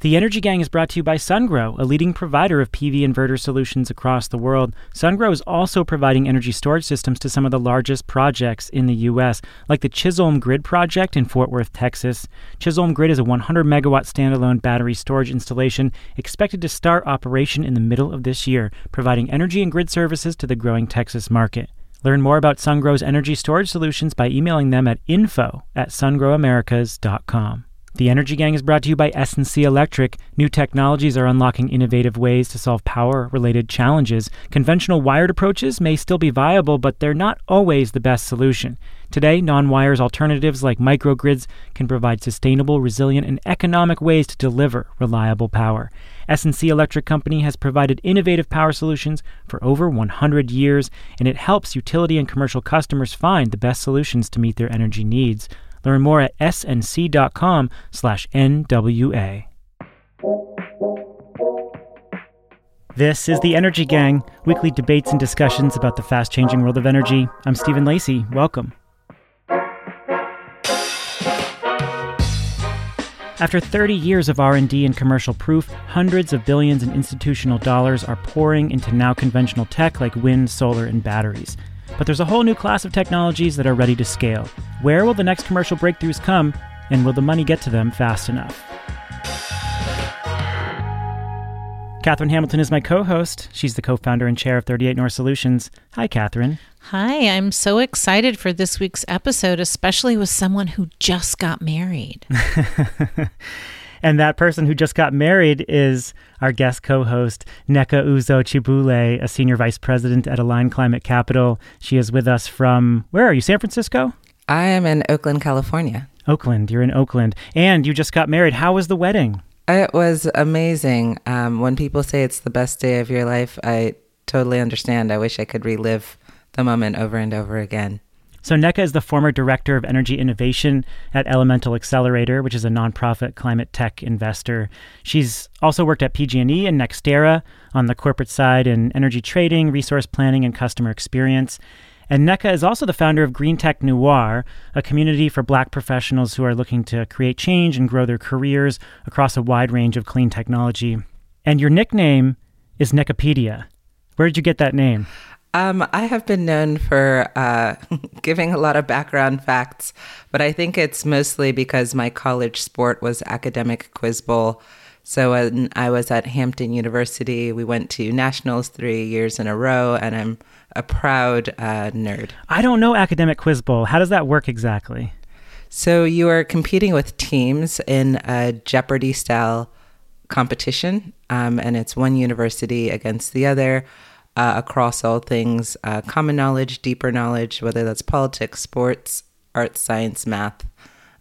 The Energy Gang is brought to you by SunGrow, a leading provider of PV inverter solutions across the world. SunGrow is also providing energy storage systems to some of the largest projects in the U.S., like the Chisholm Grid project in Fort Worth, Texas. Chisholm Grid is a 100 megawatt standalone battery storage installation expected to start operation in the middle of this year, providing energy and grid services to the growing Texas market. Learn more about SunGrow's energy storage solutions by emailing them at info at sungrowamericas.com. The Energy Gang is brought to you by S&C Electric. New technologies are unlocking innovative ways to solve power-related challenges. Conventional wired approaches may still be viable, but they're not always the best solution. Today, non-wires alternatives like microgrids can provide sustainable, resilient, and economic ways to deliver reliable power. S&C Electric Company has provided innovative power solutions for over 100 years, and it helps utility and commercial customers find the best solutions to meet their energy needs. Learn more at snc.com slash NWA. This is the Energy Gang, weekly debates and discussions about the fast-changing world of energy. I'm Stephen Lacey. Welcome. After 30 years of R&D and commercial proof, hundreds of billions in institutional dollars are pouring into now conventional tech like wind, solar, and batteries. But there's a whole new class of technologies that are ready to scale. Where will the next commercial breakthroughs come, and will the money get to them fast enough? Katherine Hamilton is my co host. She's the co founder and chair of 38 North Solutions. Hi, Katherine. Hi, I'm so excited for this week's episode, especially with someone who just got married. And that person who just got married is our guest co host, Nneka Uzoh Kibuule, a senior vice president at Aligned Climate Capital. She is with us from, where are you, San Francisco? I am in Oakland, California. Oakland, you're in Oakland. And you just got married. How was the wedding? It was amazing. Um, when people say it's the best day of your life, I totally understand. I wish I could relive the moment over and over again. So, Nneka is the former director of energy innovation at Elemental Accelerator, which is a nonprofit climate tech investor. She's also worked at PG&E and NextEra on the corporate side in energy trading, resource planning, and customer experience. And Nneka is also the founder of Green Tech Noir, a community for black professionals who are looking to create change and grow their careers across a wide range of clean technology. And your nickname is Nnekapedia. Where did you get that name? Um, I have been known for uh, giving a lot of background facts, but I think it's mostly because my college sport was academic quiz bowl. So when I was at Hampton University, we went to nationals three years in a row, and I'm a proud uh, nerd. I don't know academic quiz bowl. How does that work exactly? So you are competing with teams in a Jeopardy style competition, um, and it's one university against the other uh, across all things uh, common knowledge, deeper knowledge, whether that's politics, sports, arts, science, math.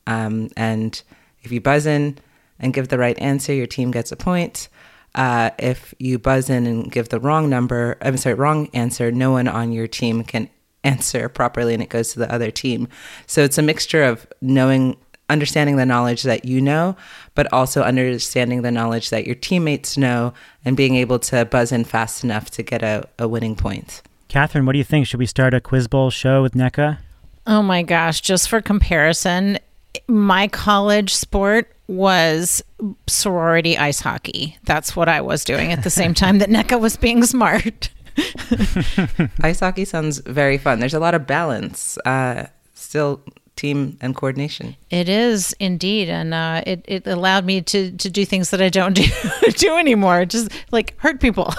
Um, and if you buzz in and give the right answer, your team gets a point. Uh, if you buzz in and give the wrong number, I'm sorry, wrong answer, no one on your team can answer properly and it goes to the other team. So it's a mixture of knowing understanding the knowledge that you know, but also understanding the knowledge that your teammates know and being able to buzz in fast enough to get a, a winning point. Katherine, what do you think? Should we start a quiz bowl show with Nneka? Oh my gosh, just for comparison, my college sport was sorority ice hockey. That's what I was doing at the same time that Nneka was being smart. ice hockey sounds very fun. There's a lot of balance. Uh, still team and coordination. It is indeed, and uh, it it allowed me to to do things that I don't do do anymore, just like hurt people.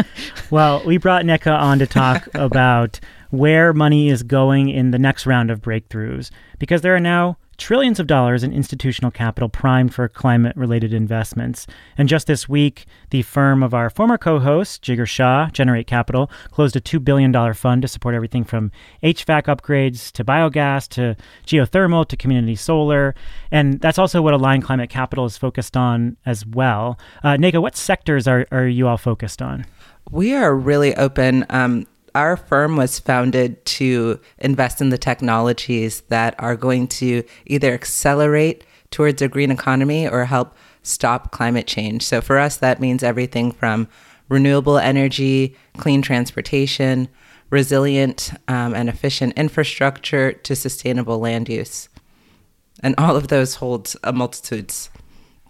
well, we brought Nneka on to talk about where money is going in the next round of breakthroughs because there are now trillions of dollars in institutional capital primed for climate related investments. And just this week, the firm of our former co host, Jigar Shah, Generate Capital, closed a $2 billion fund to support everything from HVAC upgrades to biogas to geothermal to community solar. And that's also what Aligned Climate Capital is focused on as well. Uh, what sectors are, are you all focused on? We are really open. Um, our firm was founded to invest in the technologies that are going to either accelerate towards a green economy or help stop climate change. So for us, that means everything from renewable energy, clean transportation, resilient um, and efficient infrastructure to sustainable land use. And all of those hold a multitudes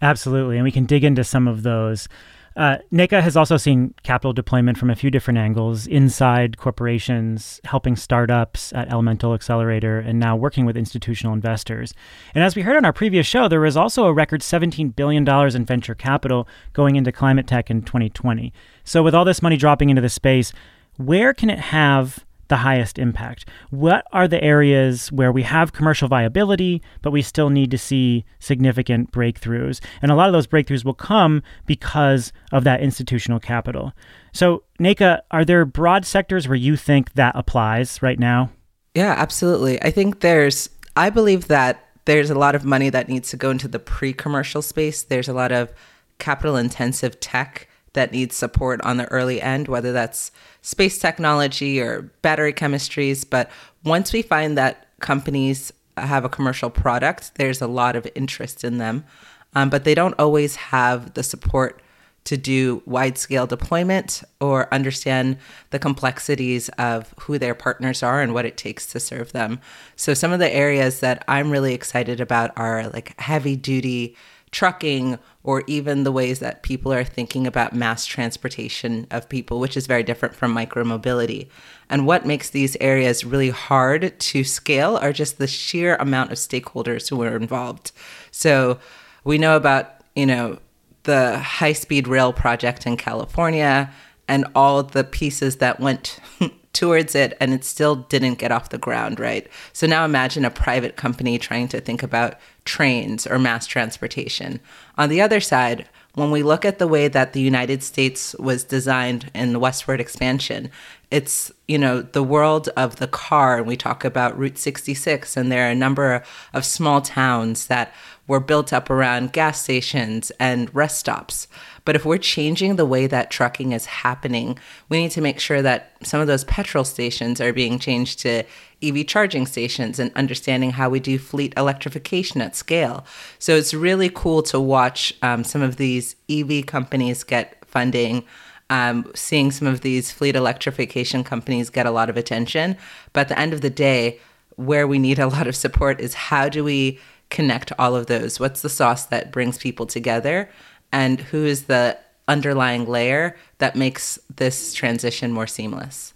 Absolutely. And we can dig into some of those. Uh, Nneka has also seen capital deployment from a few different angles inside corporations, helping startups at Elemental Accelerator, and now working with institutional investors. And as we heard on our previous show, there was also a record $17 billion in venture capital going into climate tech in 2020. So, with all this money dropping into the space, where can it have the highest impact? What are the areas where we have commercial viability, but we still need to see significant breakthroughs? And a lot of those breakthroughs will come because of that institutional capital. So, Nneka, are there broad sectors where you think that applies right now? Yeah, absolutely. I think there's, I believe that there's a lot of money that needs to go into the pre commercial space. There's a lot of capital intensive tech that needs support on the early end, whether that's space technology or battery chemistries. But once we find that companies have a commercial product, there's a lot of interest in them. Um, but they don't always have the support to do wide scale deployment or understand the complexities of who their partners are and what it takes to serve them. So, some of the areas that I'm really excited about are like heavy duty trucking or even the ways that people are thinking about mass transportation of people, which is very different from micromobility. And what makes these areas really hard to scale are just the sheer amount of stakeholders who are involved. So we know about, you know, the high speed rail project in California and all the pieces that went towards it and it still didn't get off the ground, right? So now imagine a private company trying to think about trains or mass transportation. On the other side, when we look at the way that the United States was designed in the westward expansion, it's, you know, the world of the car. And we talk about Route 66, and there are a number of small towns that were built up around gas stations and rest stops. But if we're changing the way that trucking is happening, we need to make sure that some of those petrol stations are being changed to EV charging stations and understanding how we do fleet electrification at scale. So it's really cool to watch um, some of these EV companies get funding. Um, seeing some of these fleet electrification companies get a lot of attention. But at the end of the day, where we need a lot of support is how do we connect all of those? What's the sauce that brings people together? and who is the underlying layer that makes this transition more seamless?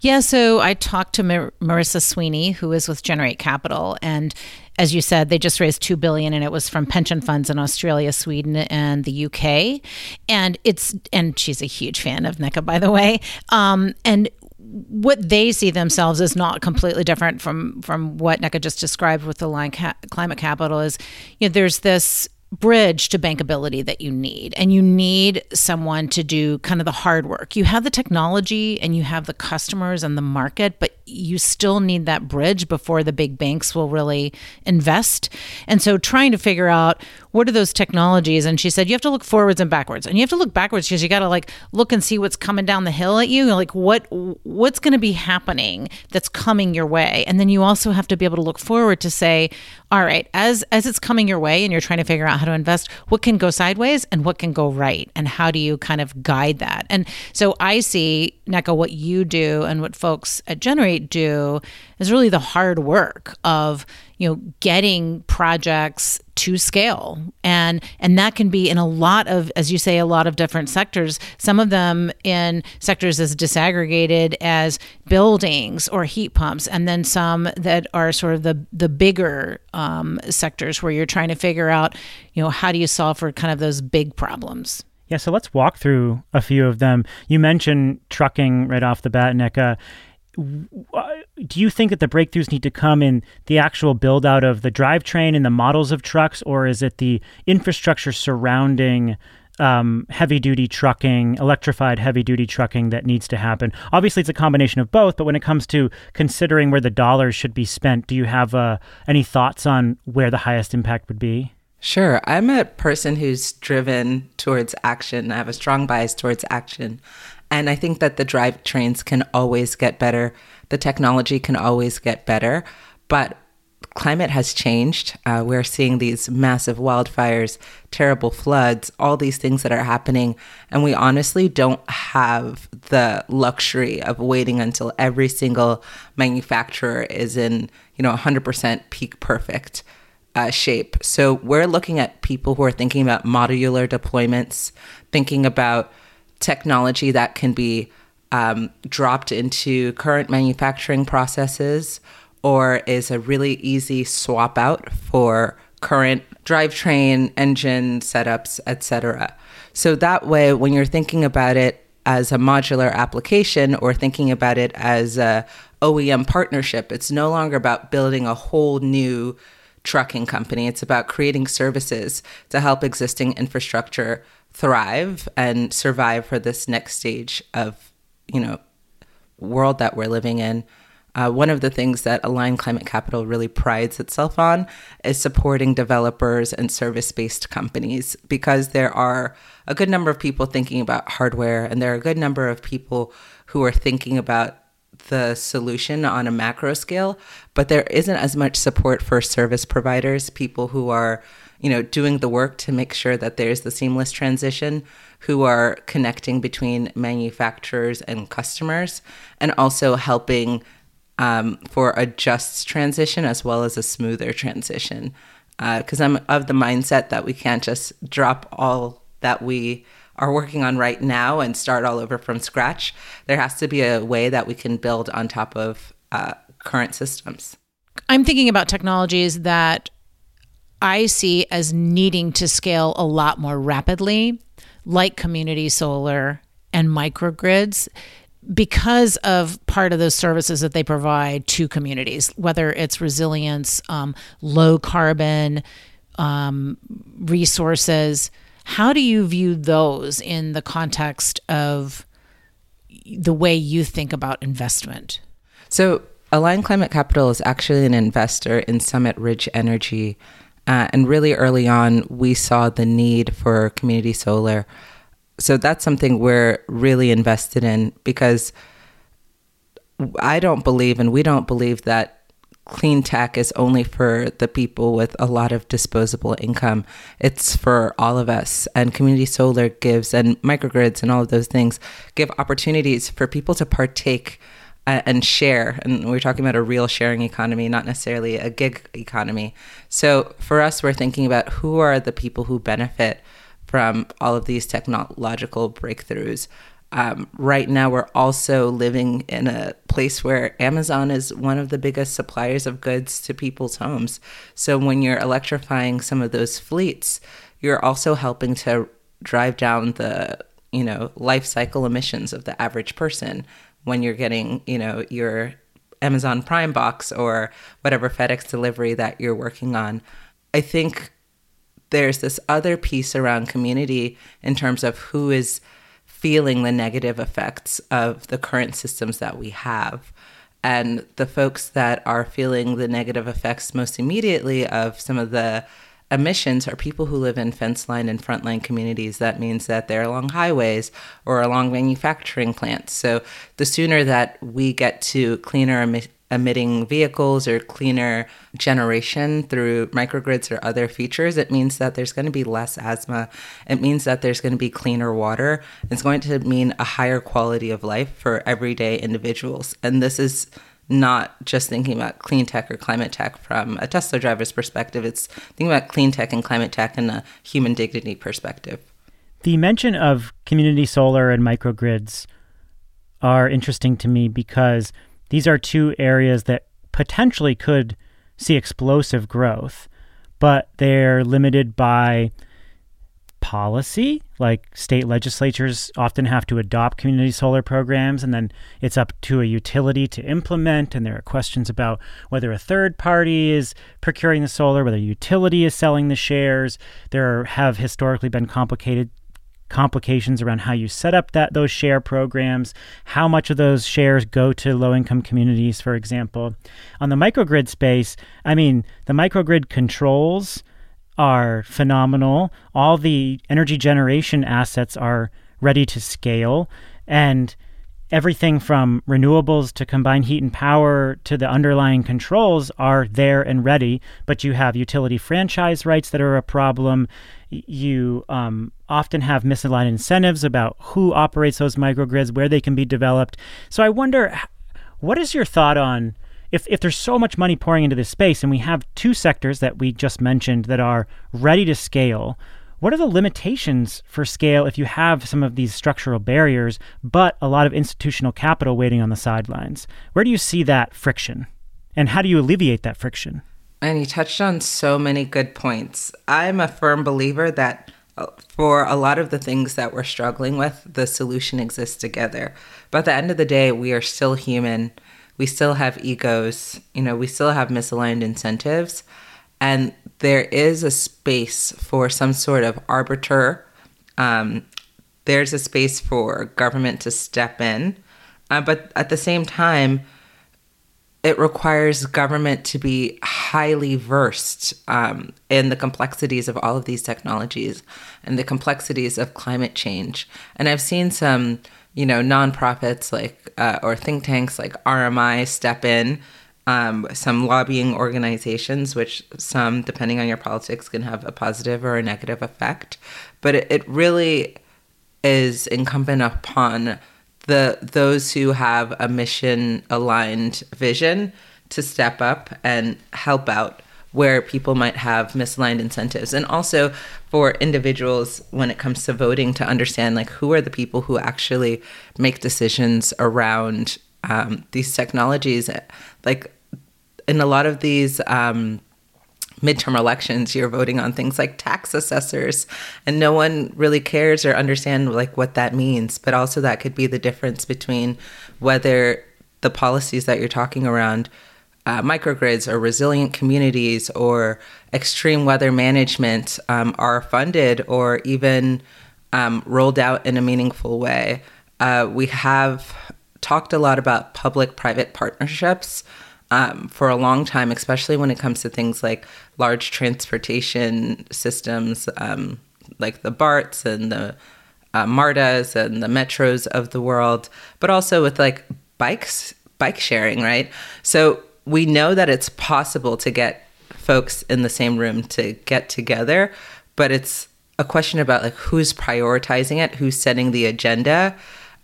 Yeah, so I talked to Mar- Marissa Sweeney, who is with Generate Capital, and as you said, they just raised two billion, and it was from pension funds in Australia, Sweden, and the UK. And it's and she's a huge fan of Nneka, by the way. Um, and what they see themselves is not completely different from from what Nneka just described with the line ca- climate capital. Is you know there's this bridge to bankability that you need and you need someone to do kind of the hard work you have the technology and you have the customers and the market but you still need that bridge before the big banks will really invest and so trying to figure out what are those technologies? And she said you have to look forwards and backwards. And you have to look backwards because you got to like look and see what's coming down the hill at you. Like what what's going to be happening that's coming your way? And then you also have to be able to look forward to say all right as as it's coming your way and you're trying to figure out how to invest, what can go sideways and what can go right, and how do you kind of guide that? And so I see, Nneka, what you do and what folks at Generate do is really the hard work of you know getting projects to scale. And and that can be in a lot of as you say a lot of different sectors. Some of them in sectors as disaggregated as buildings or heat pumps and then some that are sort of the the bigger um, sectors where you're trying to figure out you know how do you solve for kind of those big problems? Yeah, so let's walk through a few of them. You mentioned trucking right off the bat, Nneka do you think that the breakthroughs need to come in the actual build out of the drivetrain and the models of trucks, or is it the infrastructure surrounding um, heavy duty trucking, electrified heavy duty trucking that needs to happen? Obviously, it's a combination of both, but when it comes to considering where the dollars should be spent, do you have uh, any thoughts on where the highest impact would be? Sure. I'm a person who's driven towards action. I have a strong bias towards action. And I think that the drivetrains can always get better. The technology can always get better. But climate has changed. Uh, we're seeing these massive wildfires, terrible floods, all these things that are happening. And we honestly don't have the luxury of waiting until every single manufacturer is in, you know, 100% peak perfect. uh, shape. So we're looking at people who are thinking about modular deployments, thinking about technology that can be um, dropped into current manufacturing processes or is a really easy swap out for current drivetrain engine setups etc so that way when you're thinking about it as a modular application or thinking about it as a OEM partnership it's no longer about building a whole new trucking company. It's about creating services to help existing infrastructure thrive and survive for this next stage of you know world that we're living in. Uh, one of the things that Aligned Climate Capital really prides itself on is supporting developers and service based companies because there are a good number of people thinking about hardware and there are a good number of people who are thinking about the solution on a macro scale, but there isn't as much support for service providers, people who are, you know, doing the work to make sure that there's the seamless transition, who are connecting between manufacturers and customers, and also helping um, for a just transition as well as a smoother transition. Because uh, I'm of the mindset that we can't just drop all that we are working on right now and start all over from scratch. There has to be a way that we can build on top of uh, current systems. I'm thinking about technologies that I see as needing to scale a lot more rapidly, like community solar and microgrids because of part of those services that they provide to communities, whether it's resilience, um, low carbon um, resources. How do you view those in the context of the way you think about investment? So, Aligned Climate Capital is actually an investor in Summit Ridge Energy. Uh, and really early on, we saw the need for community solar so that's something we're really invested in because I don't believe and we don't believe that clean tech is only for the people with a lot of disposable income. It's for all of us. And community solar gives, and microgrids and all of those things give opportunities for people to partake and share. And we're talking about a real sharing economy, not necessarily a gig economy. So for us, we're thinking about who are the people who benefit from all of these technological breakthroughs. Um, right now, we're also living in a place where Amazon is one of the biggest suppliers of goods to people's homes. So, when you're electrifying some of those fleets, you're also helping to drive down the you know life cycle emissions of the average person when you're getting you know your Amazon Prime box or whatever FedEx delivery that you're working on. I think there's this other piece around community in terms of who is feeling the negative effects of the current systems that we have. And the folks that are feeling the negative effects most immediately of some of the emissions are people who live in fence line and frontline communities. That means that they're along highways or along manufacturing plants. So the sooner that we get to cleaner emitting vehicles or cleaner generation through microgrids or other features, it means that there's going to be less asthma. It means that there's going to be cleaner water. It's going to mean a higher quality of life for everyday individuals. And this is not just thinking about clean tech or climate tech from a Tesla driver's perspective. It's thinking about clean tech and climate tech in a human dignity perspective. The mention of community solar and microgrids are interesting to me because these are two areas that potentially could see explosive growth, but they're limited by policy. Like state legislatures often have to adopt community solar programs, and then it's up to a utility to implement. And there are questions about whether a third party is procuring the solar, whether a utility is selling the shares. There have historically been complicated complications around how you set up that those share programs, how much of those shares go to low income communities, for example. On the microgrid space, I mean, the microgrid controls are phenomenal. All the energy generation assets are ready to scale and everything from renewables to combined heat and power to the underlying controls are there and ready, but you have utility franchise rights that are a problem. You um, often have misaligned incentives about who operates those microgrids, where they can be developed. So I wonder, what is your thought on if, if there's so much money pouring into this space and we have two sectors that we just mentioned that are ready to scale, what are the limitations for scale if you have some of these structural barriers, but a lot of institutional capital waiting on the sidelines? Where do you see that friction? And how do you alleviate that friction? And you touched on so many good points. I'm a firm believer that uh, for a lot of the things that we're struggling with, the solution exists together. But at the end of the day, we are still human. We still have egos. You know, we still have misaligned incentives. And there is a space for some sort of arbiter. Um, there's a space for government to step in. Uh, but at the same time, it requires government to be highly versed um, in the complexities of all of these technologies and the complexities of climate change. And I've seen some, you know, nonprofits like uh, or think tanks like RMI step in um, some lobbying organizations, which some, depending on your politics, can have a positive or a negative effect. But it, it really is incumbent upon the those who have a mission aligned vision to step up and help out where people might have misaligned incentives. And also for individuals when it comes to voting to understand like who are the people who actually make decisions around um, these technologies. Like in a lot of these um, midterm elections you're voting on things like tax assessors and no one really cares or understand like what that means. But also that could be the difference between whether the policies that you're talking around uh, microgrids or resilient communities or extreme weather management um, are funded or even um, rolled out in a meaningful way uh, we have talked a lot about public private partnerships um, for a long time, especially when it comes to things like large transportation systems, um, like the BARTs and the uh, MARTAs and the metros of the world, but also with like bikes, bike sharing, right? So we know that it's possible to get folks in the same room to get together, but it's a question about like who's prioritizing it, who's setting the agenda,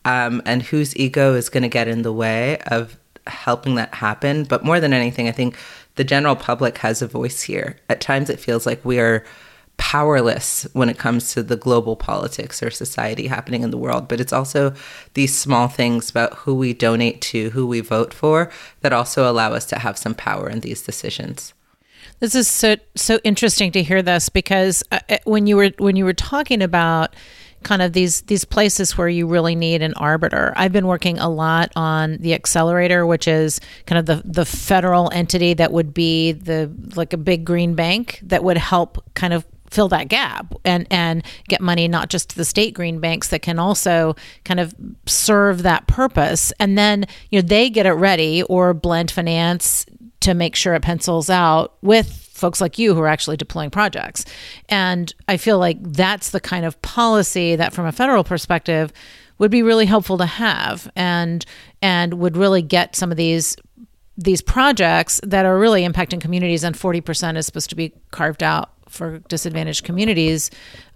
um, and whose ego is going to get in the way of helping that happen. But more than anything, I think the general public has a voice here. At times, it feels like we are powerless when it comes to the global politics or society happening in the world. But it's also these small things about who we donate to, who we vote for, that also allow us to have some power in these decisions. This is so so interesting to hear this because uh, uh when you were when you were talking about kind of these these places where you really need an arbiter. I've been working a lot on the accelerator, which is kind of the the federal entity that would be the like a big green bank that would help kind of fill that gap and and get money not just to the state green banks that can also kind of serve that purpose and then you know they get it ready or blend finance to make sure it pencils out with folks like you who are actually deploying projects. And I feel like that's the kind of policy that from a federal perspective would be really helpful to have and and would really get some of these these projects that are really impacting communities and 40% is supposed to be carved out for disadvantaged communities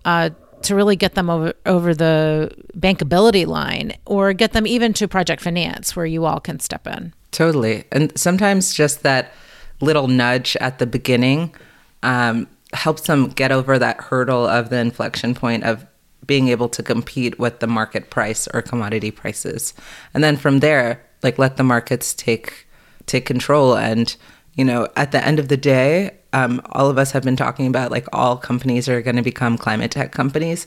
uh, to really get them over over the bankability line or get them even to project finance where you all can step in. Totally. And sometimes just that little nudge at the beginning um, helps them get over that hurdle of the inflection point of being able to compete with the market price or commodity prices. And then from there like let the markets take take control. And you know at the end of the day um, all of us have been talking about like all companies are going to become climate tech companies.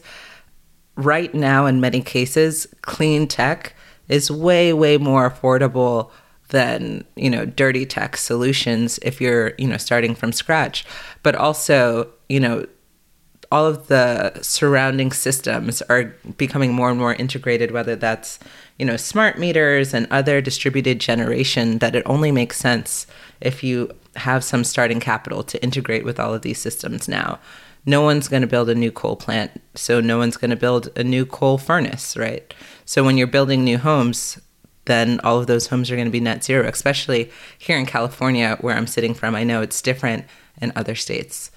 Right now in many cases clean tech is way way more affordable than you know dirty tech solutions if you're you know starting from scratch. But also you know all of the surrounding systems are becoming more and more integrated whether that's you know smart meters and other distributed generation that it only makes sense if you have some starting capital to integrate with all of these systems now no one's going to build a new coal plant so no one's going to build a new coal furnace right so when you're building new homes then all of those homes are going to be net zero, especially here in California, where I'm sitting from. I know it's different in other states.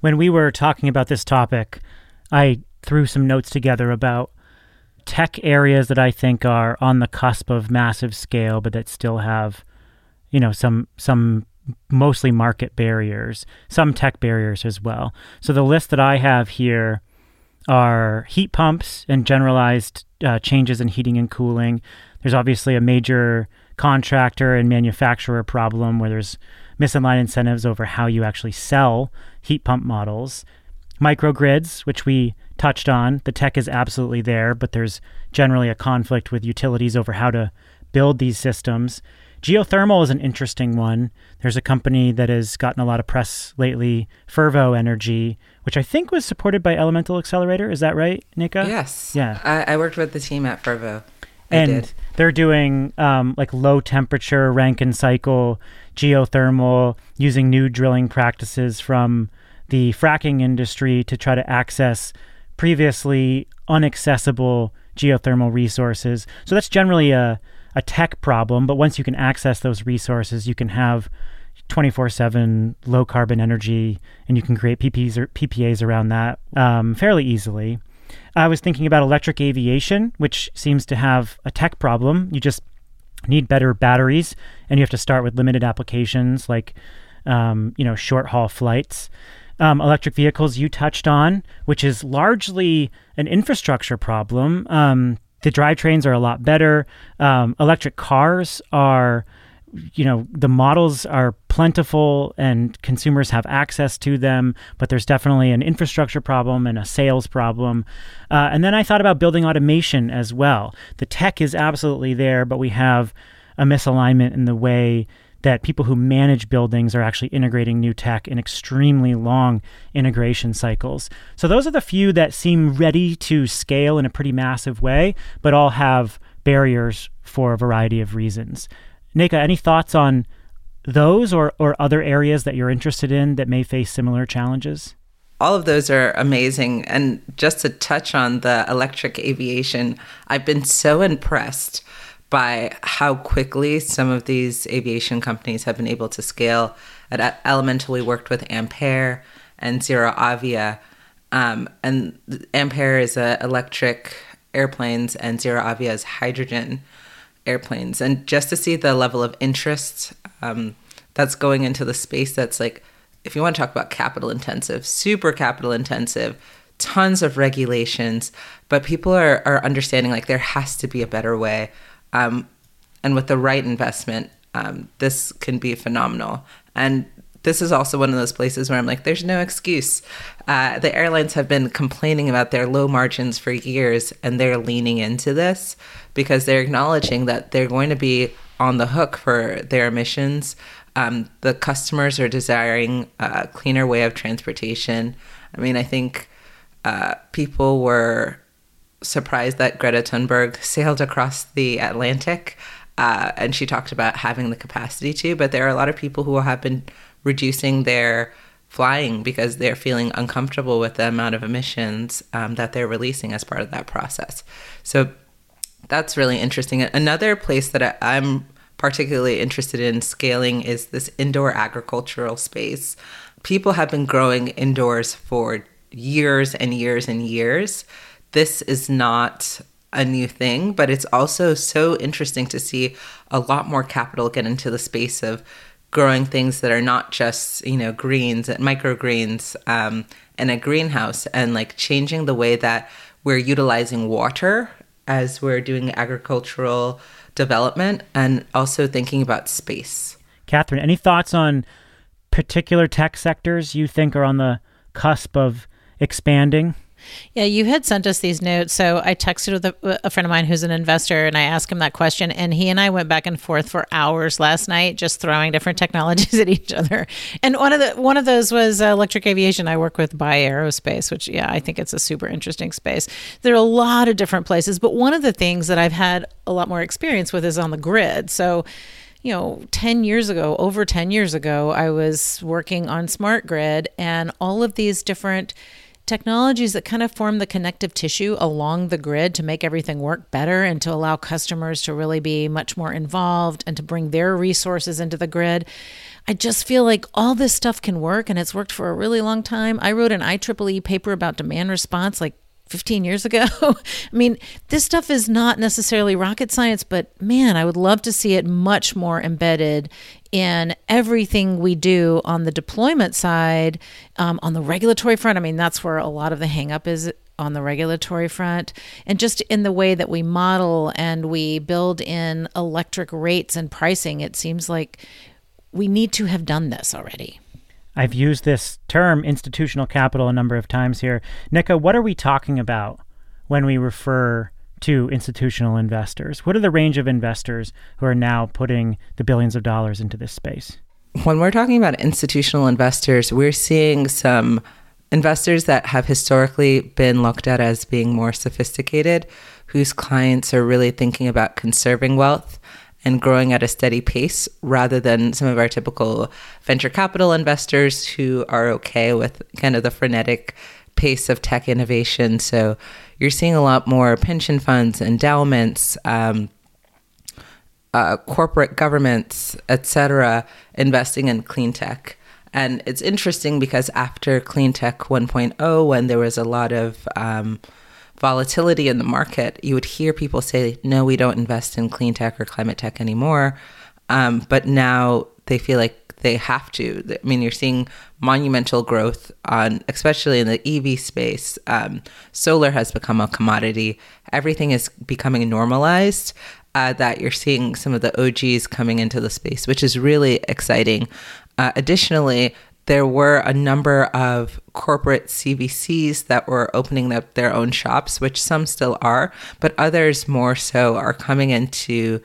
When we were talking about this topic, I threw some notes together about tech areas that I think are on the cusp of massive scale, but that still have you know, some some mostly market barriers, some tech barriers as well. So the list that I have here are heat pumps and generalized uh, changes in heating and cooling. There's obviously a major contractor and manufacturer problem where there's misaligned incentives over how you actually sell heat pump models. Microgrids, which we touched on, the tech is absolutely there, but there's generally a conflict with utilities over how to build these systems. Geothermal is an interesting one. There's a company that has gotten a lot of press lately, Fervo Energy, which I think was supported by Elemental Accelerator. Is that right, Nneka? Yes. Yeah. I, I worked with the team at Fervo. I and did. they're doing um, like low temperature Rankine cycle geothermal using new drilling practices from the fracking industry to try to access previously unaccessible geothermal resources. So that's generally a, a tech problem, but once you can access those resources, you can have 24 7 low carbon energy and you can create PPAs, or PPAs around that um, fairly easily. I was thinking about electric aviation, which seems to have a tech problem. You just need better batteries, and you have to start with limited applications like, um, you know, short haul flights. Um, electric vehicles you touched on, which is largely an infrastructure problem. Um, the drivetrains are a lot better. Um, electric cars are you know the models are plentiful and consumers have access to them but there's definitely an infrastructure problem and a sales problem uh, and then i thought about building automation as well the tech is absolutely there but we have a misalignment in the way that people who manage buildings are actually integrating new tech in extremely long integration cycles. So, those are the few that seem ready to scale in a pretty massive way, but all have barriers for a variety of reasons. Nneka, any thoughts on those or, or other areas that you're interested in that may face similar challenges? All of those are amazing. And just to touch on the electric aviation, I've been so impressed by how quickly some of these aviation companies have been able to scale. At Elemental, we worked with Ampaire and ZeroAvia. Um, and Ampaire is a electric airplanes and ZeroAvia is hydrogen airplanes. And just to see the level of interest um, that's going into the space that's like, if you want to talk about capital intensive, super capital intensive, tons of regulations, but people are, are understanding like there has to be a better way um, and with the right investment, um, this can be phenomenal. And this is also one of those places where I'm like, there's no excuse. Uh, the airlines have been complaining about their low margins for years, and they're leaning into this because they're acknowledging that they're going to be on the hook for their emissions. Um, the customers are desiring a cleaner way of transportation. I mean, I think uh, people were surprised that Greta Thunberg sailed across the Atlantic. Uh, and she talked about having the capacity to, but there are a lot of people who have been reducing their flying because they're feeling uncomfortable with the amount of emissions um, that they're releasing as part of that process. So that's really interesting. Another place that I, am particularly interested in scaling is this indoor agricultural space. People have been growing indoors for years and years and years this is not a new thing, but it's also so interesting to see a lot more capital get into the space of growing things that are not just you know greens and microgreens um, in a greenhouse and like changing the way that we're utilizing water as we're doing agricultural development and also thinking about space. Katherine, any thoughts on particular tech sectors you think are on the cusp of expanding? Yeah, you had sent us these notes. So I texted with a, a, friend of mine who's an investor and I asked him that question. And he and I went back and forth for hours last night, just throwing different technologies at each other. And one of the one of those was uh, electric aviation. I work with Bye Aerospace, which yeah, I think it's a super interesting space. There are a lot of different places, but one of the things that I've had a lot more experience with is on the grid. So you know, 10 years ago, over 10 years ago, I was working on smart grid and all of these different technologies that kind of form the connective tissue along the grid to make everything work better and to allow customers to really be much more involved and to bring their resources into the grid. I just feel like all this stuff can work and it's worked for a really long time. I wrote an IEEE paper about demand response like 15 years ago. I mean, this stuff is not necessarily rocket science, but man, I would love to see it much more embedded in everything we do on the deployment side, um, on the regulatory front. I mean, that's where a lot of the hangup is on the regulatory front, and just in the way that we model and we build in electric rates and pricing. It seems like we need to have done this already. I've used this term institutional capital a number of times here. Nneka, what are we talking about when we refer to institutional investors? What are the range of investors who are now putting the billions of dollars into this space? When we're talking about institutional investors, we're seeing some investors that have historically been looked at as being more sophisticated, whose clients are really thinking about conserving wealth and growing at a steady pace rather than some of our typical venture capital investors who are okay with kind of the frenetic pace of tech innovation. So you're seeing a lot more pension funds, endowments, um, uh, corporate governments, etc., investing in clean tech. And it's interesting because after Clean Tech 1.0, when there was a lot of um, volatility in the market, you would hear people say, no, we don't invest in clean tech or climate tech anymore. Um, but now they feel like they have to. I mean, you're seeing monumental growth on, especially in the EV space. Um, solar has become a commodity. Everything is becoming normalized. Uh, that you're seeing some of the OGs coming into the space, which is really exciting. Uh, additionally, there were a number of corporate CVCs that were opening up their own shops, which some still are, but others more so are coming into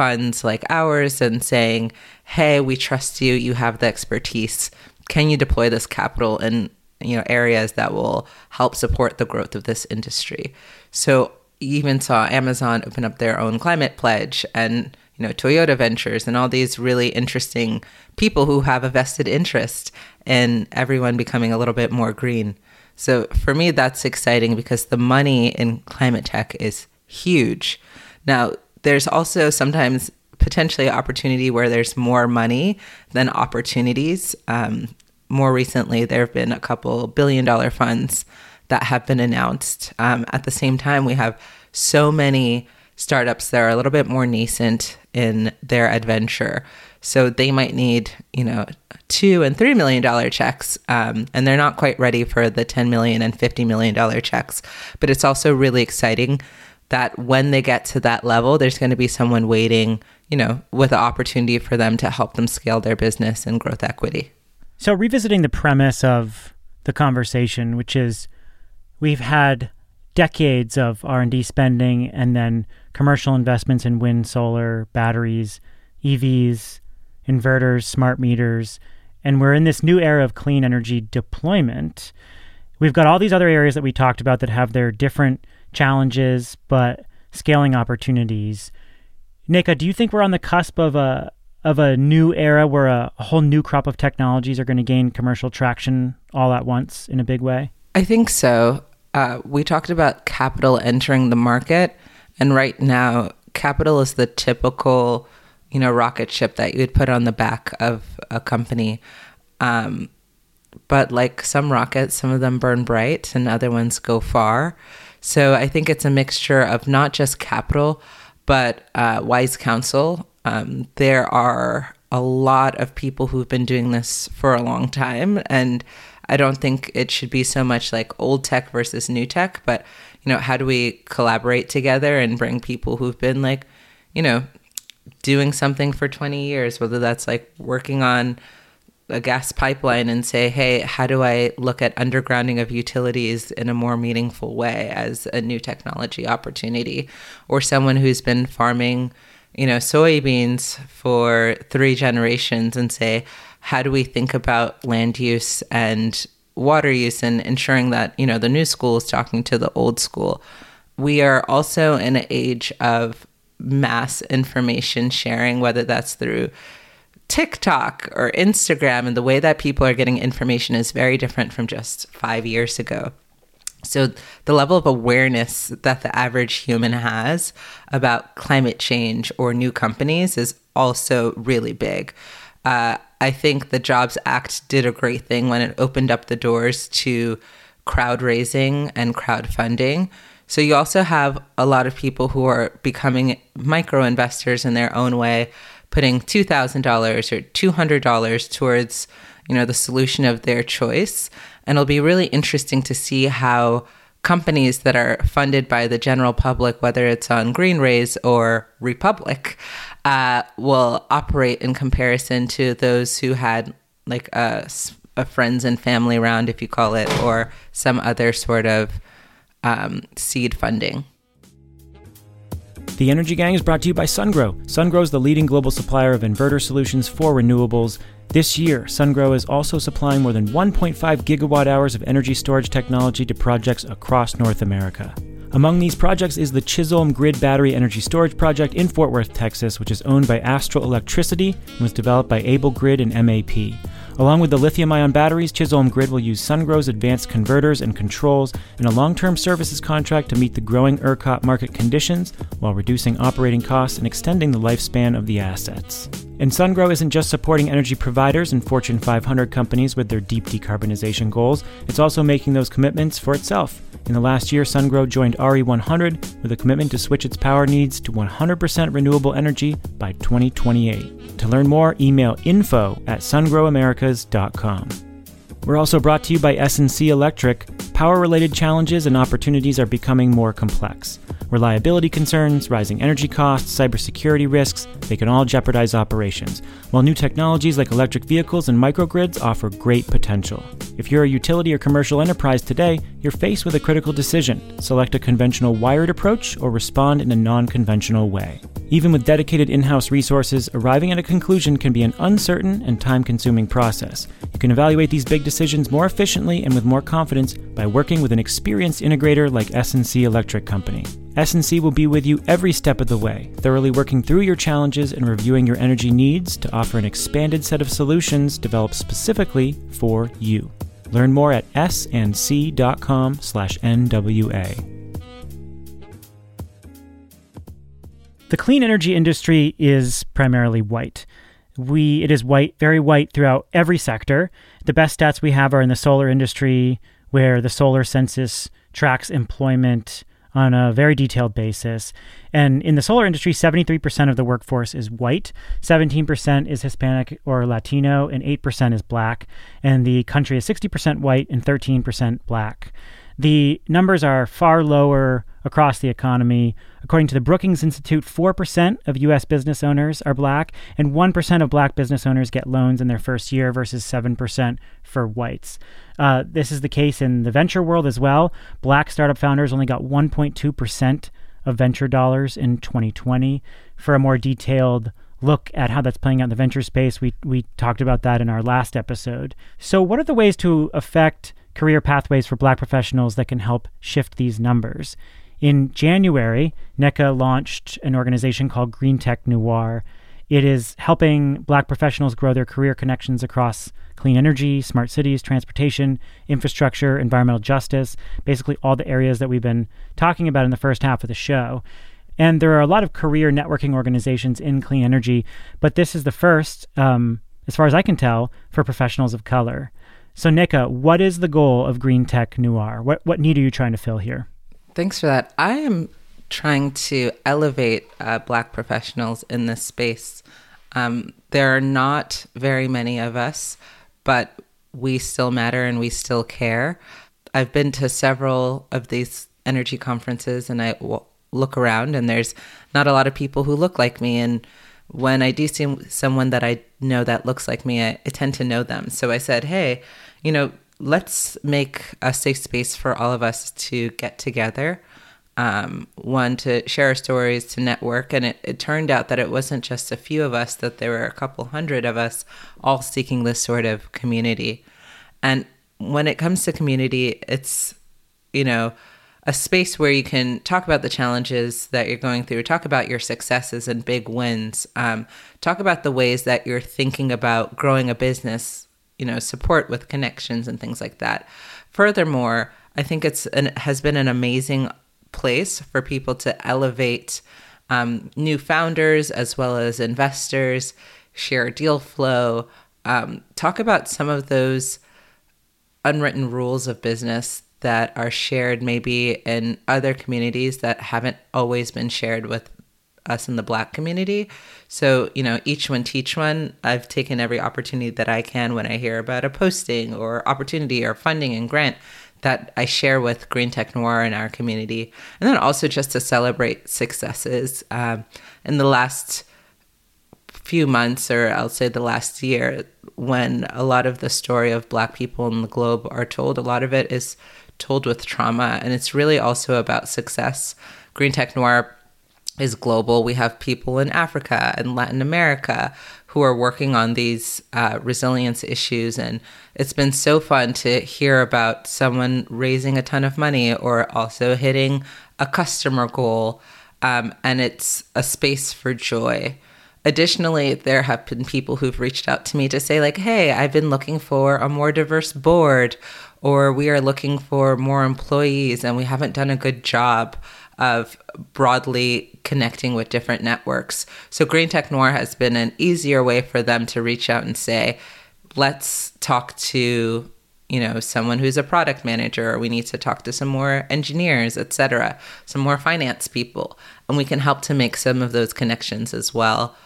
funds like ours and saying, "Hey, we trust you. You have the expertise. Can you deploy this capital in you know areas that will help support the growth of this industry?" So you even saw Amazon open up their own climate pledge and you know, Toyota Ventures and all these really interesting people who have a vested interest in everyone becoming a little bit more green. So for me, that's exciting because the money in climate tech is huge. Now, there's also sometimes potentially opportunity where there's more money than opportunities. Um, more recently, there have been a couple billion dollar funds that have been announced. Um, at the same time, we have so many startups that are a little bit more nascent in their adventure. So they might need, you know, two and three million dollar checks, um, and they're not quite ready for the ten million and fifty million dollar checks. But it's also really exciting that when they get to that level, there's going to be someone waiting, you know, with an opportunity for them to help them scale their business and growth equity. So revisiting the premise of the conversation, which is we've had decades of R&D spending and then commercial investments in wind, solar, batteries, EVs, inverters, smart meters, and we're in this new era of clean energy deployment. We've got all these other areas that we talked about that have their different challenges but scaling opportunities. Nneka, do you think we're on the cusp of a of a new era where a, a whole new crop of technologies are going to gain commercial traction all at once in a big way? I think so. Uh, we talked about capital entering the market. And right now, capital is the typical, you know, rocket ship that you would put on the back of a company. Um, but like some rockets, some of them burn bright and other ones go far. So I think it's a mixture of not just capital, but uh, wise counsel. Um, there are a lot of people who've been doing this for a long time. And I don't think it should be so much like old tech versus new tech, but you know, how do we collaborate together and bring people who've been like, you know, doing something for 20 years, whether that's like working on a gas pipeline and say, hey, how do I look at undergrounding of utilities in a more meaningful way as a new technology opportunity? Or someone who's been farming, you know, soybeans for three generations and say, how do we think about land use and water use and ensuring that you know the new school is talking to the old school we are also in an age of mass information sharing whether that's through TikTok or Instagram and the way that people are getting information is very different from just 5 years ago so the level of awareness that the average human has about climate change or new companies is also really big uh, I think the Jobs Act did a great thing when it opened up the doors to crowd raising and crowdfunding. So you also have a lot of people who are becoming micro investors in their own way, putting $2,000 or $200 towards, you know, the solution of their choice. And it'll be really interesting to see how companies that are funded by the general public, whether it's on Greenraise or Republic, uh, will operate in comparison to those who had like a, a, friends and family round, if you call it, or some other sort of um, seed funding. The Energy Gang is brought to you by SunGrow. SunGrow is the leading global supplier of inverter solutions for renewables. This year, SunGrow is also supplying more than 1.5 gigawatt hours of energy storage technology to projects across North America. Among these projects is the Chisholm Grid Battery Energy Storage Project in Fort Worth, Texas, which is owned by Astral Electricity and was developed by Able Grid and MAP. Along with the lithium ion batteries, Chisholm Grid will use SunGrow's advanced converters and controls in a long term services contract to meet the growing ERCOT market conditions while reducing operating costs and extending the lifespan of the assets. And SunGrow isn't just supporting energy providers and Fortune 500 companies with their deep decarbonization goals, it's also making those commitments for itself. In the last year, SunGrow joined RE100 with a commitment to switch its power needs to 100% renewable energy by 2028. To learn more, email info at sungrowamericas.com. We're also brought to you by S&C Electric. Power related challenges and opportunities are becoming more complex. Reliability concerns, rising energy costs, cybersecurity risks, they can all jeopardize operations, while new technologies like electric vehicles and microgrids offer great potential. If you're a utility or commercial enterprise today, you're faced with a critical decision select a conventional wired approach or respond in a non conventional way. Even with dedicated in house resources, arriving at a conclusion can be an uncertain and time consuming process. You can evaluate these big decisions more efficiently and with more confidence by working with an experienced integrator like S&C Electric Company. S&C will be with you every step of the way, thoroughly working through your challenges and reviewing your energy needs to offer an expanded set of solutions developed specifically for you. Learn more at sandc.com/nwa. The clean energy industry is primarily white. We it is white, very white throughout every sector. The best stats we have are in the solar industry, where the solar census tracks employment on a very detailed basis. And in the solar industry, 73% of the workforce is white, 17% is Hispanic or Latino, and 8% is black. And the country is 60% white and 13% black. The numbers are far lower across the economy. According to the Brookings Institute, 4% of U.S. business owners are black, and 1% of black business owners get loans in their first year versus 7% for whites. Uh, this is the case in the venture world as well. Black startup founders only got 1.2% of venture dollars in 2020. For a more detailed look at how that's playing out in the venture space, we, we talked about that in our last episode. So, what are the ways to affect career pathways for black professionals that can help shift these numbers? In January, Nneka launched an organization called Green Tech Noir. It is helping black professionals grow their career connections across clean energy, smart cities, transportation, infrastructure, environmental justice, basically all the areas that we've been talking about in the first half of the show. And there are a lot of career networking organizations in clean energy, but this is the first, um, as far as I can tell, for professionals of color. So, Nneka, what is the goal of Green Tech Noir? What, what need are you trying to fill here? Thanks for that. I am trying to elevate uh, Black professionals in this space. Um, there are not very many of us, but we still matter and we still care. I've been to several of these energy conferences and I w- look around and there's not a lot of people who look like me. And when I do see someone that I know that looks like me, I, I tend to know them. So I said, hey, you know, let's make a safe space for all of us to get together. Um, one to share our stories, to network, and it, it turned out that it wasn't just a few of us; that there were a couple hundred of us all seeking this sort of community. And when it comes to community, it's you know a space where you can talk about the challenges that you're going through, talk about your successes and big wins, um, talk about the ways that you're thinking about growing a business you know support with connections and things like that. Furthermore i think it's an, has been an amazing place for people to elevate um, new founders as well as investors share deal flow. Um, talk about some of those unwritten rules of business that are shared maybe in other communities that haven't always been shared with us in the black community. So, you know, each one teach one. I've taken every opportunity that I can when I hear about a posting or opportunity or funding and grant that I share with Green Tech Noir in our community. And then also just to celebrate successes. Um, in the last few months, or I'll say the last year, when a lot of the story of Black people in the globe are told, a lot of it is told with trauma. And it's really also about success. Green Tech Noir is global. We have people in Africa and Latin America who are working on these uh, resilience issues. And it's been so fun to hear about someone raising a ton of money or also hitting a customer goal. Um, and it's a space for joy. Additionally, there have been people who've reached out to me to say, like, hey, I've been looking for a more diverse board, or we are looking for more employees and we haven't done a good job of broadly connecting with different networks. So Green Tech Noir has been an easier way for them to reach out and say, let's talk to you know someone who's a product manager or we need to talk to some more engineers etc some more finance people and we can help to make some of those connections as well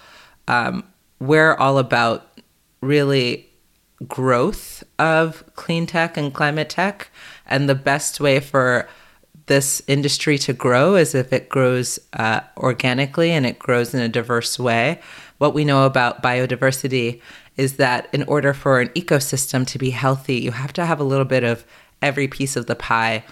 um, we're all about really growth of clean tech and climate tech and the best way for this industry to grow is if it grows uh, organically and it grows in a diverse way. What we know about biodiversity is that in order for an ecosystem to be healthy, you have to have a little bit of every piece of the pie.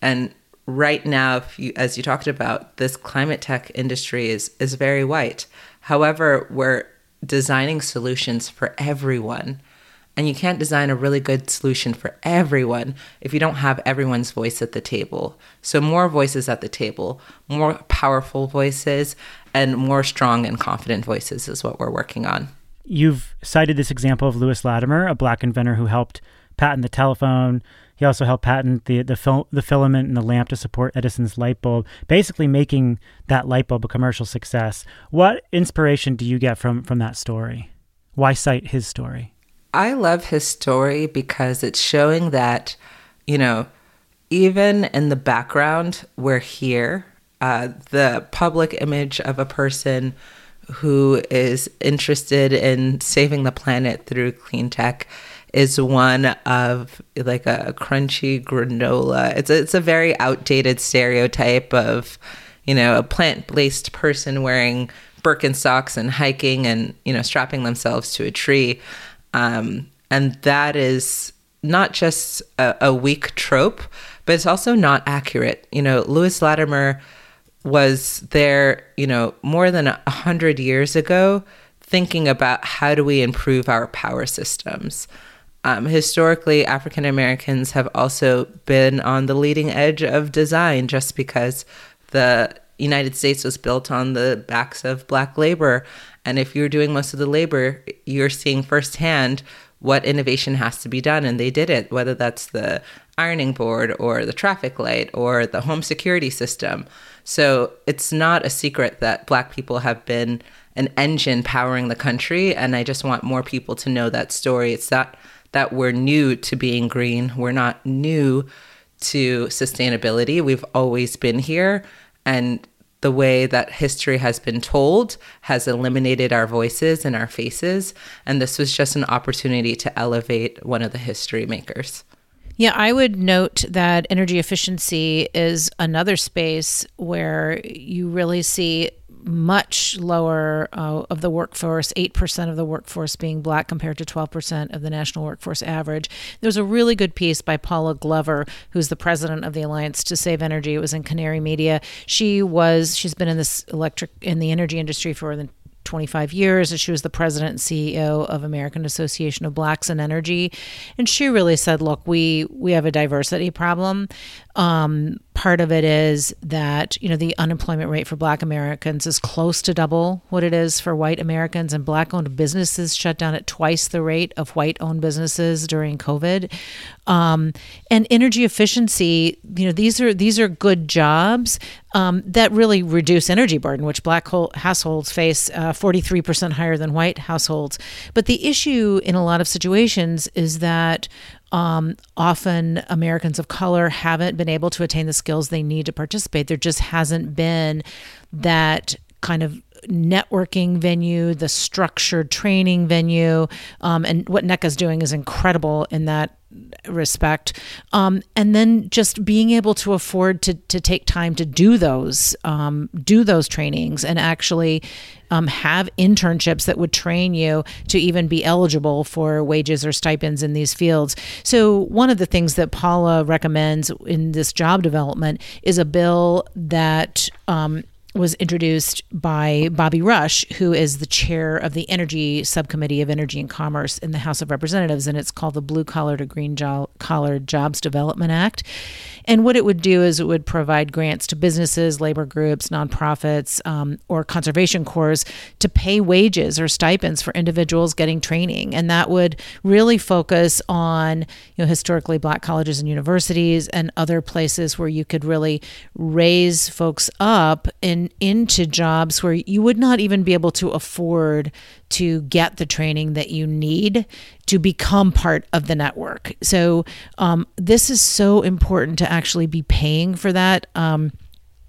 And right now, you, as you talked about, this climate tech industry is is very white. However, we're designing solutions for everyone. And you can't design a really good solution for everyone if you don't have everyone's voice at the table. So, more voices at the table, more powerful voices, and more strong and confident voices is what we're working on. You've cited this example of Lewis Latimer, a black inventor who helped patent the telephone. He also helped patent the the, fil- the filament in the lamp to support Edison's light bulb, basically making that light bulb a commercial success. What inspiration do you get from from that story? Why cite his story? I love his story because it's showing that, you know, even in the background, we're here. Uh, the public image of a person who is interested in saving the planet through clean tech is one of like a crunchy granola. It's a, it's a very outdated stereotype of, you know, a plant-based person wearing Birkenstocks and hiking and, you know, strapping themselves to a tree. Um, and that is not just a, a, weak trope, but it's also not accurate. You know, Lewis Latimer was there, you know, more than a hundred years ago, thinking about how do we improve our power systems. Um, historically, African Americans have also been on the leading edge of design just because the United States was built on the backs of black labor and if you're doing most of the labor, you're seeing firsthand what innovation has to be done. And they did it, whether that's the ironing board or the traffic light or the home security system. So it's not a secret that Black people have been an engine powering the country. And I just want more people to know that story. It's not that we're new to being green, we're not new to sustainability. We've always been here. And the way that history has been told has eliminated our voices and our faces. And this was just an opportunity to elevate one of the history makers. Yeah, I would note that energy efficiency is another space where you really see much lower uh, of the workforce, 8% of the workforce being black compared to 12% of the national workforce average. There's a really good piece by Paula Glover, who's the president of the Alliance to Save Energy. It was in Canary Media. She was, she's been in this electric, in the energy industry for more than 25 years. And she was the president and CEO of American Association of Blacks in Energy, and she really said, "Look, we we have a diversity problem. Um, part of it is that you know the unemployment rate for Black Americans is close to double what it is for white Americans, and Black-owned businesses shut down at twice the rate of white-owned businesses during COVID. Um, and energy efficiency, you know, these are these are good jobs um, that really reduce energy burden, which Black households face uh, 43% higher than white households. But the issue in a lot of situations is that um, often Americans of color haven't been able to attain the skills they need to participate. There just hasn't been that kind of networking venue, the structured training venue, um, and what Nneka's doing is incredible in that respect. Um, and then just being able to afford to to take time to do those um, do those trainings and actually um, have internships that would train you to even be eligible for wages or stipends in these fields. So one of the things that Paula recommends in this job development is a bill that um, was introduced by Bobby Rush, who is the chair of the Energy Subcommittee of Energy and Commerce in the House of Representatives, and it's called the Blue Collar to Green Collar Jobs Development Act. And what it would do is it would provide grants to businesses, labor groups, nonprofits, um, or conservation corps to pay wages or stipends for individuals getting training, and that would really focus on you know historically black colleges and universities and other places where you could really raise folks up in into jobs where you would not even be able to afford to get the training that you need to become part of the network. So um, this is so important to actually be paying for that. Um,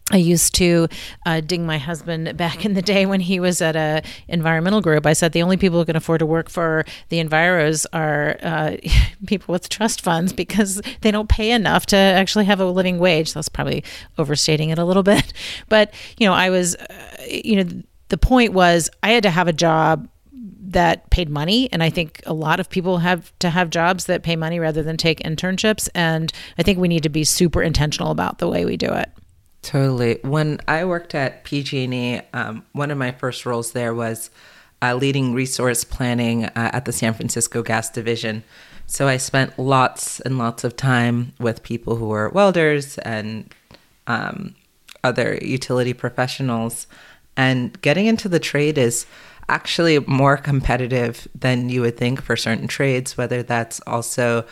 I used to uh, ding my husband back in the day when he was at a environmental group. I said the only people who can afford to work for the Enviros are uh, people with trust funds because they don't pay enough to actually have a living wage. That's probably overstating it a little bit, but you know, I was, uh, you know, the point was I had to have a job that paid money and i think a lot of people have to have jobs that pay money rather than take internships and i think we need to be super intentional about the way we do it Totally. When I worked at PG&E, um, one of my first roles there was uh, leading resource planning uh, at the San Francisco Gas Division. So I spent lots and lots of time with people who were welders and um, other utility professionals. And getting into the trade is actually more competitive than you would think for certain trades, whether that's also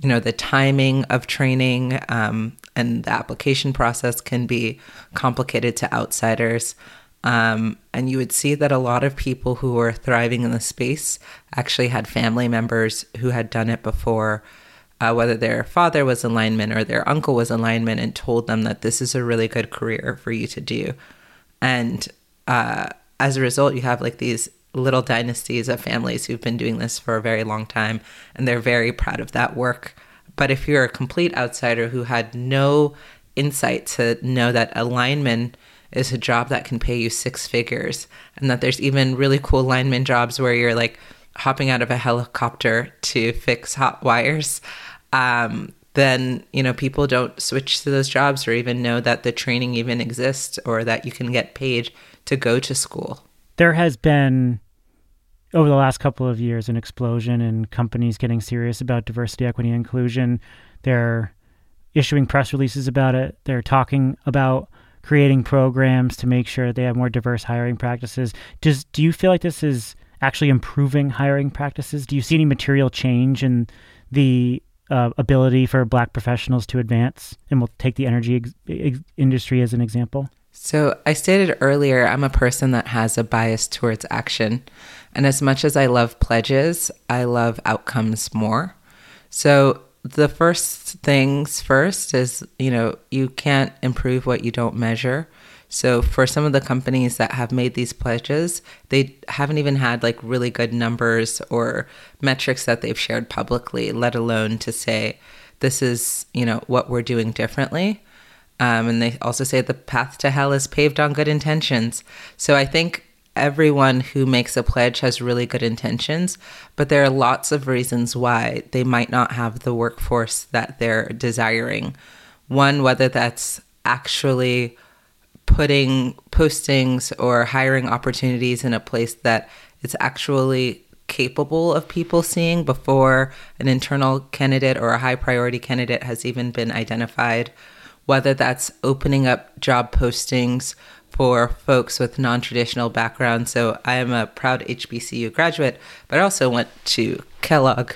you know the timing of training um, and the application process can be complicated to outsiders. Um, and you would see that a lot of people who were thriving in the space actually had family members who had done it before, uh, whether their father was a lineman or their uncle was a lineman, and told them that this is a really good career for you to do. And uh, as a result, you have like these little dynasties of families who've been doing this for a very long time, and they're very proud of that work. But if you're a complete outsider who had no insight to know that a lineman is a job that can pay you six figures, and that there's even really cool lineman jobs where you're like hopping out of a helicopter to fix hot wires, um, then you know people don't switch to those jobs or even know that the training even exists or that you can get paid to go to school. There has been over the last couple of years an explosion in companies getting serious about diversity, equity, and inclusion. They're issuing press releases about it. They're talking about creating programs to make sure they have more diverse hiring practices. Does do you feel like this is actually improving hiring practices? Do you see any material change in the uh, ability for black professionals to advance? And we'll take the energy ex- ex- industry as an example. So, I stated earlier, I'm a person that has a bias towards action. And as much as I love pledges, I love outcomes more. So, the first things first is, you know, you can't improve what you don't measure. So, for some of the companies that have made these pledges, they haven't even had like really good numbers or metrics that they've shared publicly, let alone to say, this is, you know, what we're doing differently. Um, and they also say the path to hell is paved on good intentions. So I think everyone who makes a pledge has really good intentions, but there are lots of reasons why they might not have the workforce that they're desiring. One, whether that's actually putting postings or hiring opportunities in a place that it's actually capable of people seeing before an internal candidate or a high priority candidate has even been identified whether that's opening up job postings for folks with non traditional backgrounds. So I am a proud HBCU graduate, but I also went to Kellogg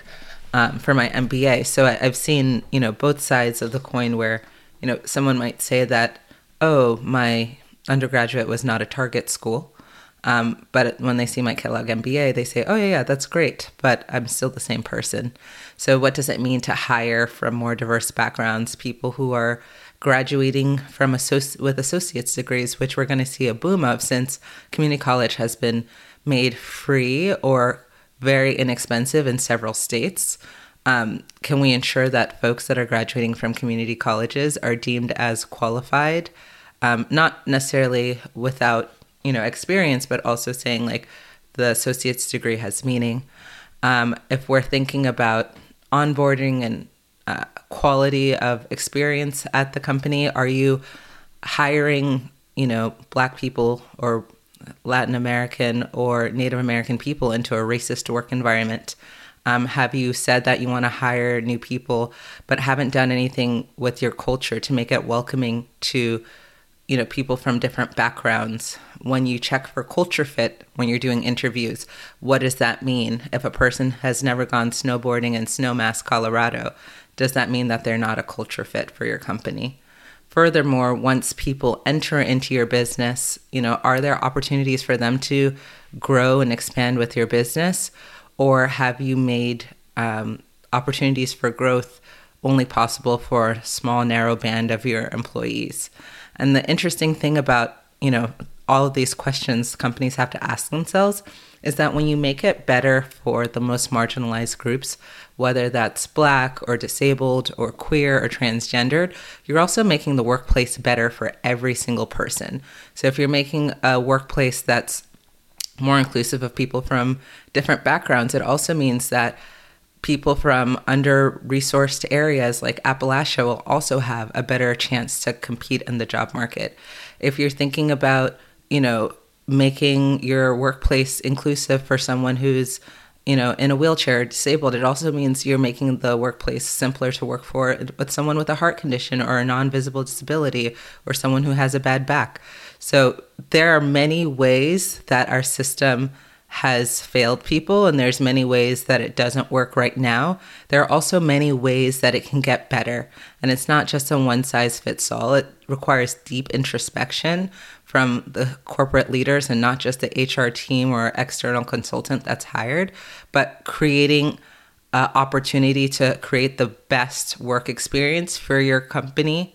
um, for my MBA. So I, I've seen, you know, both sides of the coin where, you know, someone might say that, oh, my undergraduate was not a target school. Um, but when they see my Kellogg MBA, they say, oh, yeah, yeah, that's great, but I'm still the same person. So, what does it mean to hire from more diverse backgrounds, people who are graduating from associ- with associate's degrees, which we're going to see a boom of since community college has been made free or very inexpensive in several states. Um, can we ensure that folks that are graduating from community colleges are deemed as qualified, um, not necessarily without you know experience, but also saying like the associate's degree has meaning. Um, if we're thinking about onboarding and uh, quality of experience at the company, are you hiring you know black people or Latin American or Native American people into a racist work environment? Um, have you said that you want to hire new people, but haven't done anything with your culture to make it welcoming to, you know, people from different backgrounds? When you check for culture fit when you're doing interviews, what does that mean? If a person has never gone snowboarding in Snowmass, Colorado, does that mean that they're not a culture fit for your company? Furthermore, once people enter into your business, you know, are there opportunities for them to grow and expand with your business? Or have you made um, opportunities for growth only possible for a small, narrow band of your employees? And the interesting thing about, you know, all of these questions companies have to ask themselves is that when you make it better for the most marginalized groups, whether that's black or disabled or queer or transgendered, you're also making the workplace better for every single person. So if you're making a workplace that's more inclusive of people from different backgrounds, it also means that people from under resourced areas like Appalachia will also have a better chance to compete in the job market. If you're thinking about, you know, making your workplace inclusive for someone who's you know in a wheelchair disabled it also means you're making the workplace simpler to work for with someone with a heart condition or a non-visible disability or someone who has a bad back so there are many ways that our system has failed people and there's many ways that it doesn't work right now. There are also many ways that it can get better. And it's not just a one size fits all it requires deep introspection from the corporate leaders and not just the hr team or external consultant that's hired but creating an opportunity to create the best work experience for your company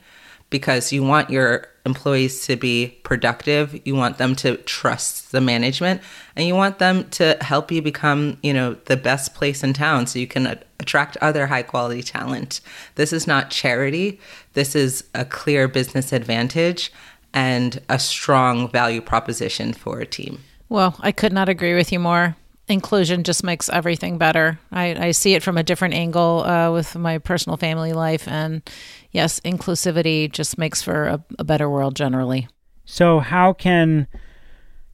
because you want your employees to be productive. You want them to trust the management and you want them to help you become you know the best place in town so you can a- attract other high quality talent. This is not charity. This is a clear business advantage and a strong value proposition for a team. Well i could not agree with you more inclusion just makes everything better. I, I see it from a different angle uh, with my personal family life. And yes, inclusivity just makes for a, a better world generally. So, how can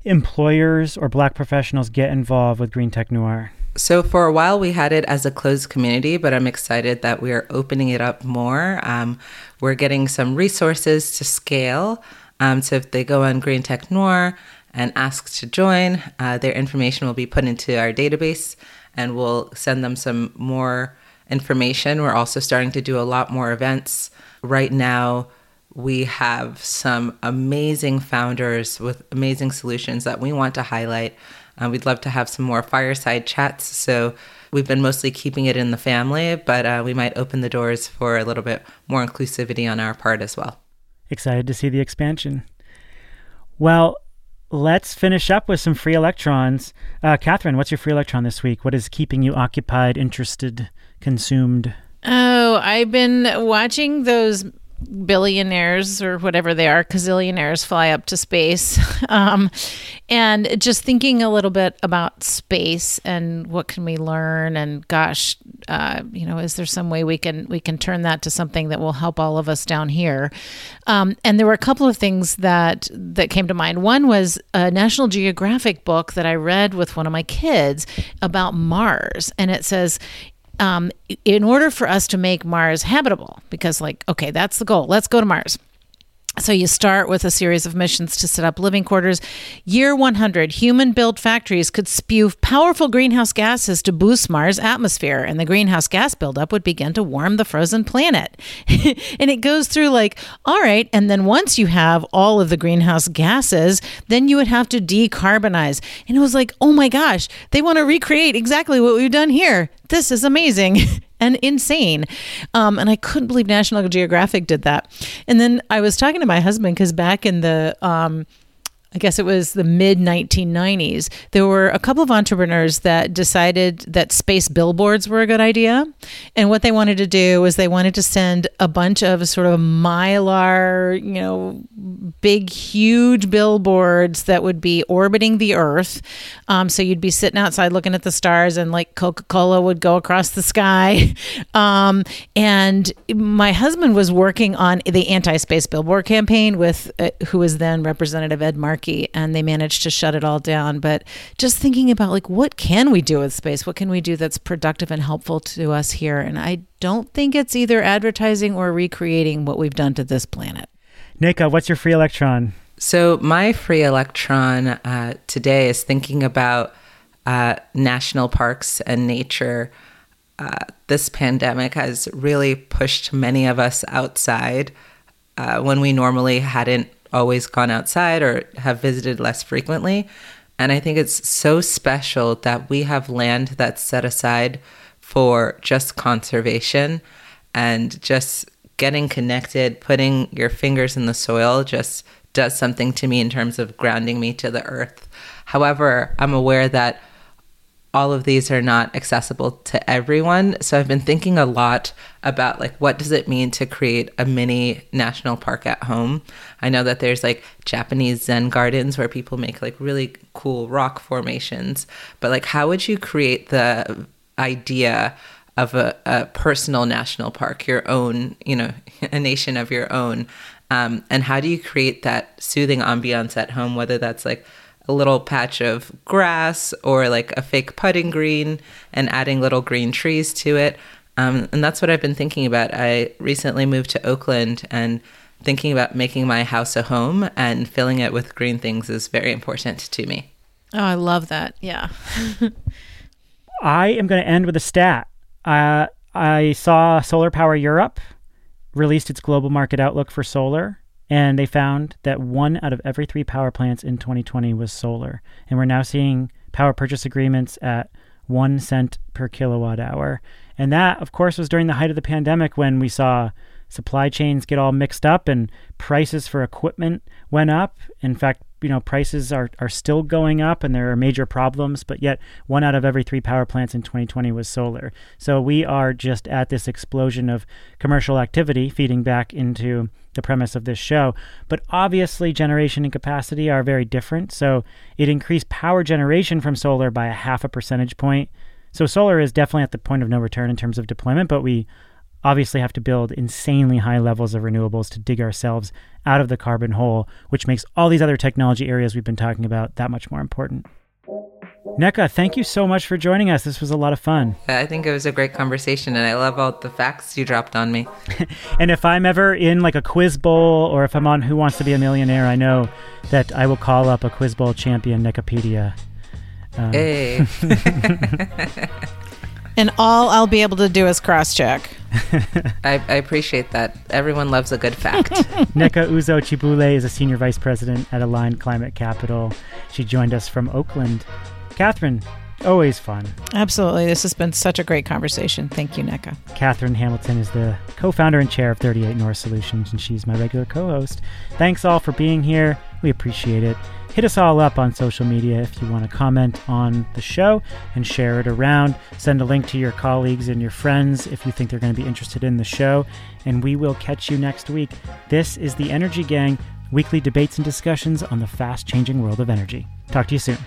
employers or black professionals get involved with Green Tech Noir? So, for a while, we had it as a closed community, but I'm excited that we are opening it up more. Um, we're getting some resources to scale. Um, so, if they go on Green Tech Noir, and ask to join. Uh, their information will be put into our database and we'll send them some more information. We're also starting to do a lot more events. Right now, we have some amazing founders with amazing solutions that we want to highlight. Uh, we'd love to have some more fireside chats. So we've been mostly keeping it in the family, but uh, we might open the doors for a little bit more inclusivity on our part as well. Excited to see the expansion. Well, let's finish up with some free electrons. Uh, Katherine, what's your free electron this week? What is keeping you occupied, interested, consumed? Oh, I've been watching those billionaires or whatever they are, gazillionaires fly up to space. Um, and just thinking a little bit about space and what can we learn and gosh, uh, you know, is there some way we can we can turn that to something that will help all of us down here? Um, and there were a couple of things that that came to mind. One was a National Geographic book that I read with one of my kids about Mars, and it says um, in order for us to make Mars habitable, because, like, okay, that's the goal. Let's go to Mars. So you start with a series of missions to set up living quarters. Year 100, human built factories could spew powerful greenhouse gases to boost Mars' atmosphere, and the greenhouse gas buildup would begin to warm the frozen planet. and it goes through like, all right, and then once you have all of the greenhouse gases, then you would have to decarbonize. And it was like, oh my gosh, they want to recreate exactly what we've done here. This is amazing. and insane. Um, and I couldn't believe National Geographic did that. And then I was talking to my husband because back in the um, I guess it was the mid 1990s, there were a couple of entrepreneurs that decided that space billboards were a good idea. And what they wanted to do was they wanted to send a bunch of sort of mylar, you know, big, huge billboards that would be orbiting the Earth. Um, so you'd be sitting outside looking at the stars, and like Coca Cola would go across the sky. Um, and my husband was working on the anti space billboard campaign with uh, who was then Representative Ed Markey and they managed to shut it all down. But just thinking about like what can we do with space? What can we do that's productive and helpful to us here? And I don't think it's either advertising or recreating what we've done to this planet. Nneka, what's your free electron? So my free electron uh, today is thinking about uh, national parks and nature. Uh, this pandemic has really pushed many of us outside uh, when we normally hadn't always gone outside or have visited less frequently. And I think it's so special that we have land that's set aside for just conservation and just getting connected, putting your fingers in the soil just does something to me in terms of grounding me to the earth. However, I'm aware that all of these are not accessible to everyone. So I've been thinking a lot about like what does it mean to create a mini national park at home? I know that there's like Japanese zen gardens where people make like really cool rock formations, but like how would you create the idea of a, a personal national park, your own, you know, a nation of your own? Um, and how do you create that soothing ambiance at home, whether that's like a little patch of grass or like a fake putting green and adding little green trees to it. Um, and that's what I've been thinking about. I recently moved to Oakland and thinking about making my house a home and filling it with green things is very important to me. Oh, I love that. Yeah. I am going to end with a stat. Uh, I saw Solar Power Europe released its global market outlook for solar and they found that one out of every three power plants in 2020 was solar. And we're now seeing power purchase agreements at one cent per kilowatt hour. And that, of course, was during the height of the pandemic when we saw supply chains get all mixed up and prices for equipment went up. In fact, you know prices are, are still going up and there are major problems but yet one out of every three power plants in 2020 was solar. So we are just at this explosion of commercial activity feeding back into the premise of this show. But obviously generation and capacity are very different. So it increased power generation from solar by a half a percentage point. So solar is definitely at the point of no return in terms of deployment but we obviously have to build insanely high levels of renewables to dig ourselves out of the carbon hole, which makes all these other technology areas we've been talking about that much more important. Nneka, thank you so much for joining us. This was a lot of fun. I think it was a great conversation, and I love all the facts you dropped on me. and if I'm ever in like a quiz bowl or if I'm on Who Wants to Be a Millionaire, I know that I will call up a quiz bowl champion, Nnekapedia. Um. Hey. and all I'll be able to do is cross check. I, I, appreciate that. Everyone loves a good fact. Nneka Uzoh Kibuule is a senior vice president at Aligned Climate Capital. She joined us from Oakland. Katherine, always fun. Absolutely. This has been such a great conversation. Thank you, Nneka. Katherine Hamilton is the co founder and chair of 38 North Solutions, and she's my regular co host. Thanks all for being here. We appreciate it. Hit us all up on social media if you want to comment on the show and share it around. Send a link to your colleagues and your friends if you think they're going to be interested in the show. And we will catch you next week. This is the Energy Gang, weekly debates and discussions on the fast changing world of energy. Talk to you soon.